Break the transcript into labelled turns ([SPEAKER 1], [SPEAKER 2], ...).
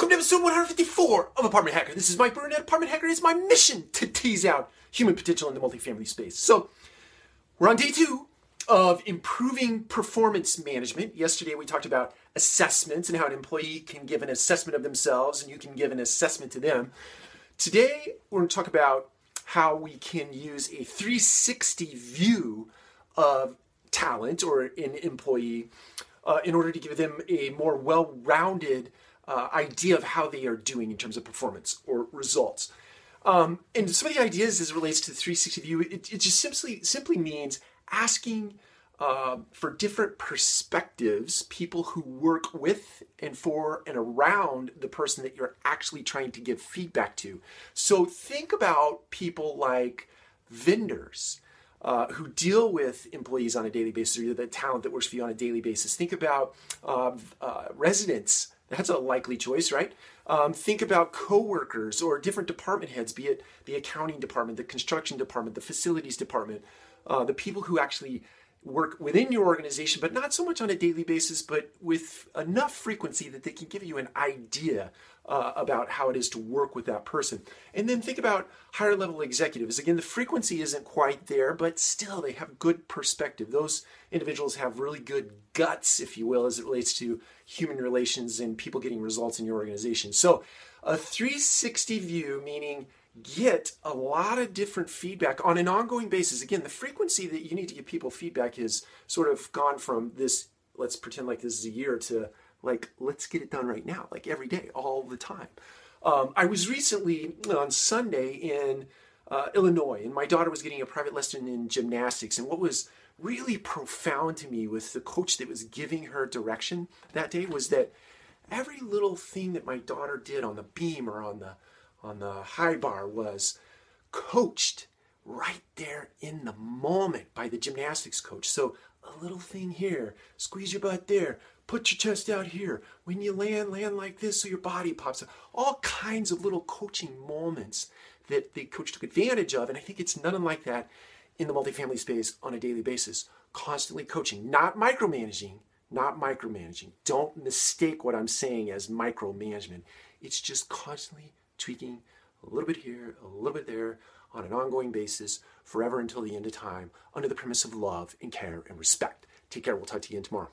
[SPEAKER 1] Welcome to episode 154 of Apartment Hacker. This is Mike Burnett, Apartment Hacker. is my mission to tease out human potential in the multifamily space. So, we're on day two of improving performance management. Yesterday, we talked about assessments and how an employee can give an assessment of themselves and you can give an assessment to them. Today, we're going to talk about how we can use a 360 view of talent or an employee uh, in order to give them a more well rounded uh, idea of how they are doing in terms of performance or results. Um, and some of the ideas as it relates to the 360 view, it, it just simply simply means asking uh, for different perspectives, people who work with and for and around the person that you're actually trying to give feedback to. So think about people like vendors. Uh, who deal with employees on a daily basis or the talent that works for you on a daily basis. Think about uh, uh, residents that's a likely choice, right? Um, think about coworkers or different department heads, be it the accounting department, the construction department, the facilities department, uh, the people who actually work within your organization, but not so much on a daily basis, but with enough frequency that they can give you an idea uh, about how it is to work with that person. And then think about higher level executives. Again, the frequency isn't quite there, but still they have good perspective. Those individuals have really good guts, if you will, as it relates to human relations and people getting results in your organization. So, a 360 view, meaning get a lot of different feedback on an ongoing basis. Again, the frequency that you need to give people feedback is sort of gone from this, let's pretend like this is a year, to like, let's get it done right now, like every day, all the time. Um, I was recently on Sunday in uh, Illinois, and my daughter was getting a private lesson in gymnastics. And what was really profound to me with the coach that was giving her direction that day was that every little thing that my daughter did on the beam or on the on the high bar was coached right there in the moment by the gymnastics coach. So a little thing here, squeeze your butt there, put your chest out here. When you land, land like this so your body pops up. All kinds of little coaching moments that the coach took advantage of. And I think it's none unlike that in the multifamily space on a daily basis. Constantly coaching, not micromanaging, not micromanaging. Don't mistake what I'm saying as micromanagement. It's just constantly tweaking a little bit here, a little bit there on an ongoing basis forever until the end of time under the premise of love and care and respect. Take care. We'll talk to you again tomorrow.